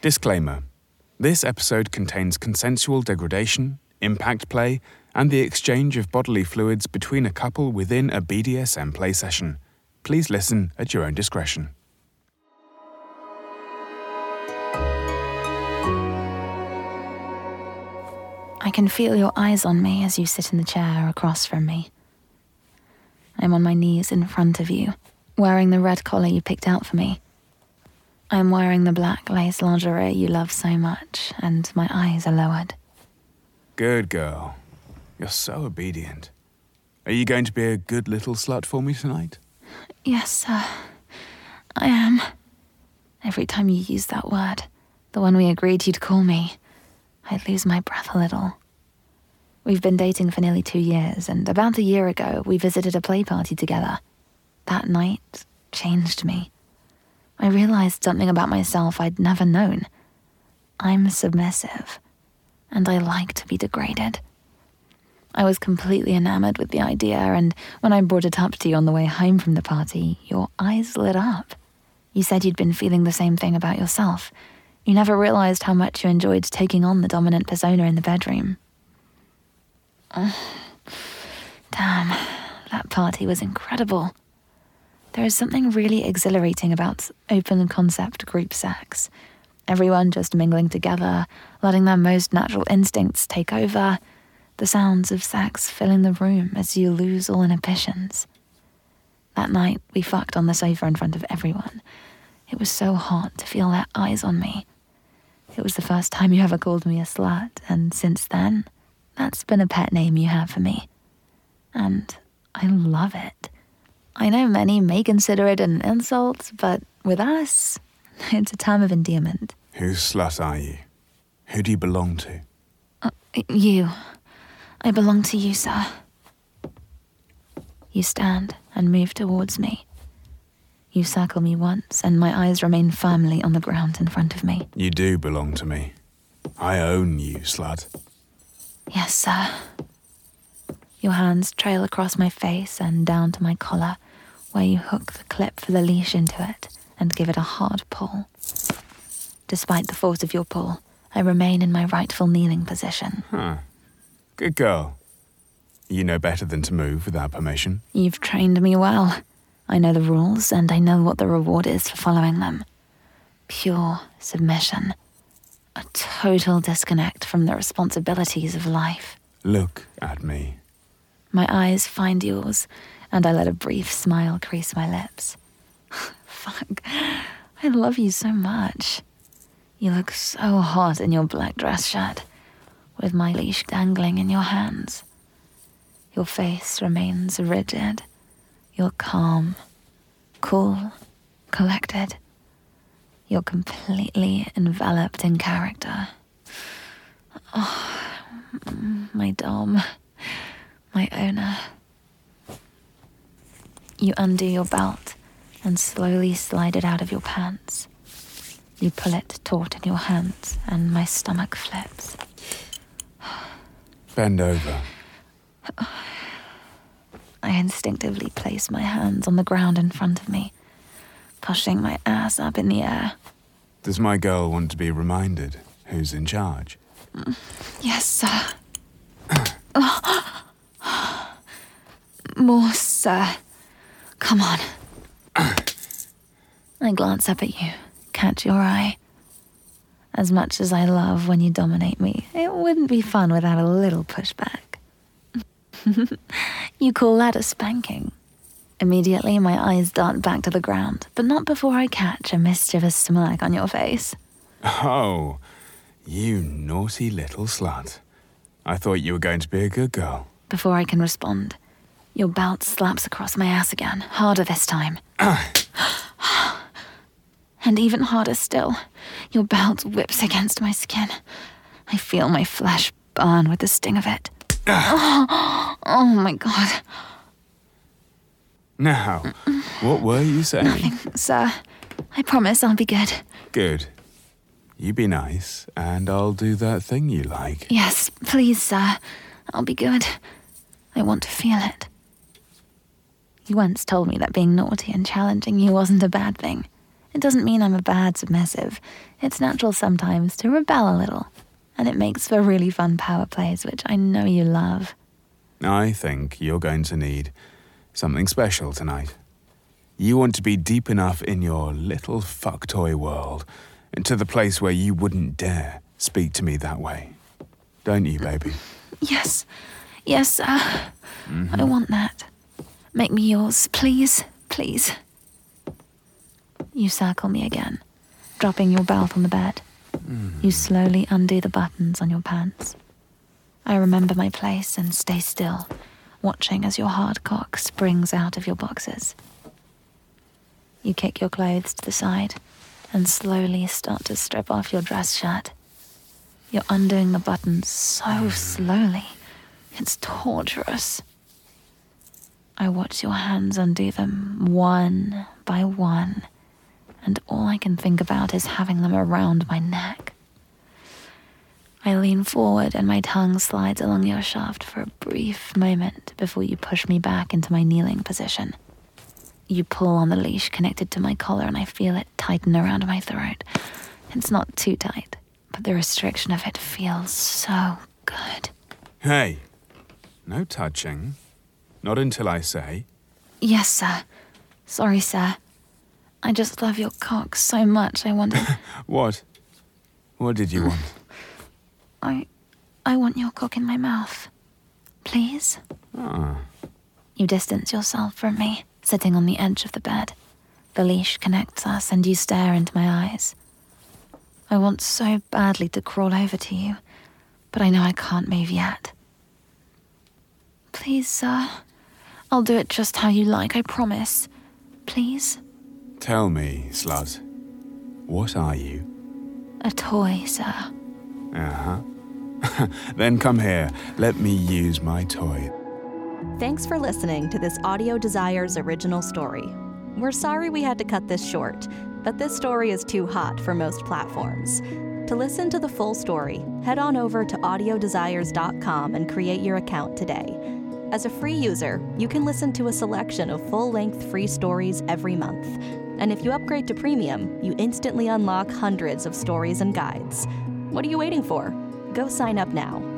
Disclaimer This episode contains consensual degradation, impact play, and the exchange of bodily fluids between a couple within a BDSM play session. Please listen at your own discretion. I can feel your eyes on me as you sit in the chair across from me. I'm on my knees in front of you, wearing the red collar you picked out for me. I'm wearing the black lace lingerie you love so much, and my eyes are lowered. Good girl. You're so obedient. Are you going to be a good little slut for me tonight? Yes, sir. I am. Every time you use that word, the one we agreed you'd call me, I'd lose my breath a little. We've been dating for nearly two years, and about a year ago, we visited a play party together. That night changed me. I realized something about myself I'd never known. I'm submissive, and I like to be degraded. I was completely enamored with the idea, and when I brought it up to you on the way home from the party, your eyes lit up. You said you'd been feeling the same thing about yourself. You never realized how much you enjoyed taking on the dominant persona in the bedroom. Damn, that party was incredible. There is something really exhilarating about open concept group sex. Everyone just mingling together, letting their most natural instincts take over, the sounds of sex filling the room as you lose all inhibitions. That night, we fucked on the sofa in front of everyone. It was so hot to feel their eyes on me. It was the first time you ever called me a slut, and since then, that's been a pet name you have for me. And I love it. I know many may consider it an insult, but with us, it's a time of endearment. Whose slut are you? Who do you belong to? Uh, you. I belong to you, sir. You stand and move towards me. You circle me once, and my eyes remain firmly on the ground in front of me. You do belong to me. I own you, slut. Yes, sir. Your hands trail across my face and down to my collar, where you hook the clip for the leash into it and give it a hard pull. Despite the force of your pull, I remain in my rightful kneeling position. Huh. Good girl. You know better than to move without permission. You've trained me well. I know the rules, and I know what the reward is for following them. Pure submission. A total disconnect from the responsibilities of life. Look at me. My eyes find yours, and I let a brief smile crease my lips. Fuck. I love you so much. You look so hot in your black dress shirt, with my leash dangling in your hands. Your face remains rigid. You're calm, cool, collected. You're completely enveloped in character. Oh, my dom, my owner. You undo your belt and slowly slide it out of your pants. You pull it taut in your hands, and my stomach flips. Bend over. I instinctively place my hands on the ground in front of me, pushing my ass up in the air. Does my girl want to be reminded who's in charge? Yes, sir. More, sir. Come on. I glance up at you, catch your eye. As much as I love when you dominate me, it wouldn't be fun without a little pushback. you call that a spanking? Immediately, my eyes dart back to the ground, but not before I catch a mischievous smirk on your face. Oh, you naughty little slut. I thought you were going to be a good girl. Before I can respond, your belt slaps across my ass again, harder this time. and even harder still, your belt whips against my skin. I feel my flesh burn with the sting of it. oh, oh my god. Now, what were you saying? Nothing, sir. I promise I'll be good. Good. You be nice, and I'll do that thing you like. Yes, please, sir. I'll be good. I want to feel it. You once told me that being naughty and challenging you wasn't a bad thing. It doesn't mean I'm a bad submissive. It's natural sometimes to rebel a little, and it makes for really fun power plays, which I know you love. I think you're going to need something special tonight. You want to be deep enough in your little fuck toy world, into the place where you wouldn't dare speak to me that way. Don't you, baby? Yes, yes, sir. I mm-hmm. want that. Make me yours, please, please. You circle me again, dropping your belt on the bed. You slowly undo the buttons on your pants. I remember my place and stay still, watching as your hard cock springs out of your boxes. You kick your clothes to the side and slowly start to strip off your dress shirt. You're undoing the buttons so slowly. It's torturous. I watch your hands undo them one by one, and all I can think about is having them around my neck. I lean forward and my tongue slides along your shaft for a brief moment before you push me back into my kneeling position. You pull on the leash connected to my collar and I feel it tighten around my throat. It's not too tight, but the restriction of it feels so good. Hey, no touching. Not until I say. Yes, sir. Sorry, sir. I just love your cock so much. I wanted. What? What did you want? I. I want your cock in my mouth. Please? Ah, You distance yourself from me, sitting on the edge of the bed. The leash connects us, and you stare into my eyes. I want so badly to crawl over to you, but I know I can't move yet. Please, sir. I'll do it just how you like, I promise. Please? tell me, slut. What are you? A toy, sir. Uh huh. then come here. Let me use my toy. Thanks for listening to this Audio Desires original story. We're sorry we had to cut this short, but this story is too hot for most platforms. To listen to the full story, head on over to audiodesires.com and create your account today. As a free user, you can listen to a selection of full length free stories every month. And if you upgrade to premium, you instantly unlock hundreds of stories and guides. What are you waiting for? Go sign up now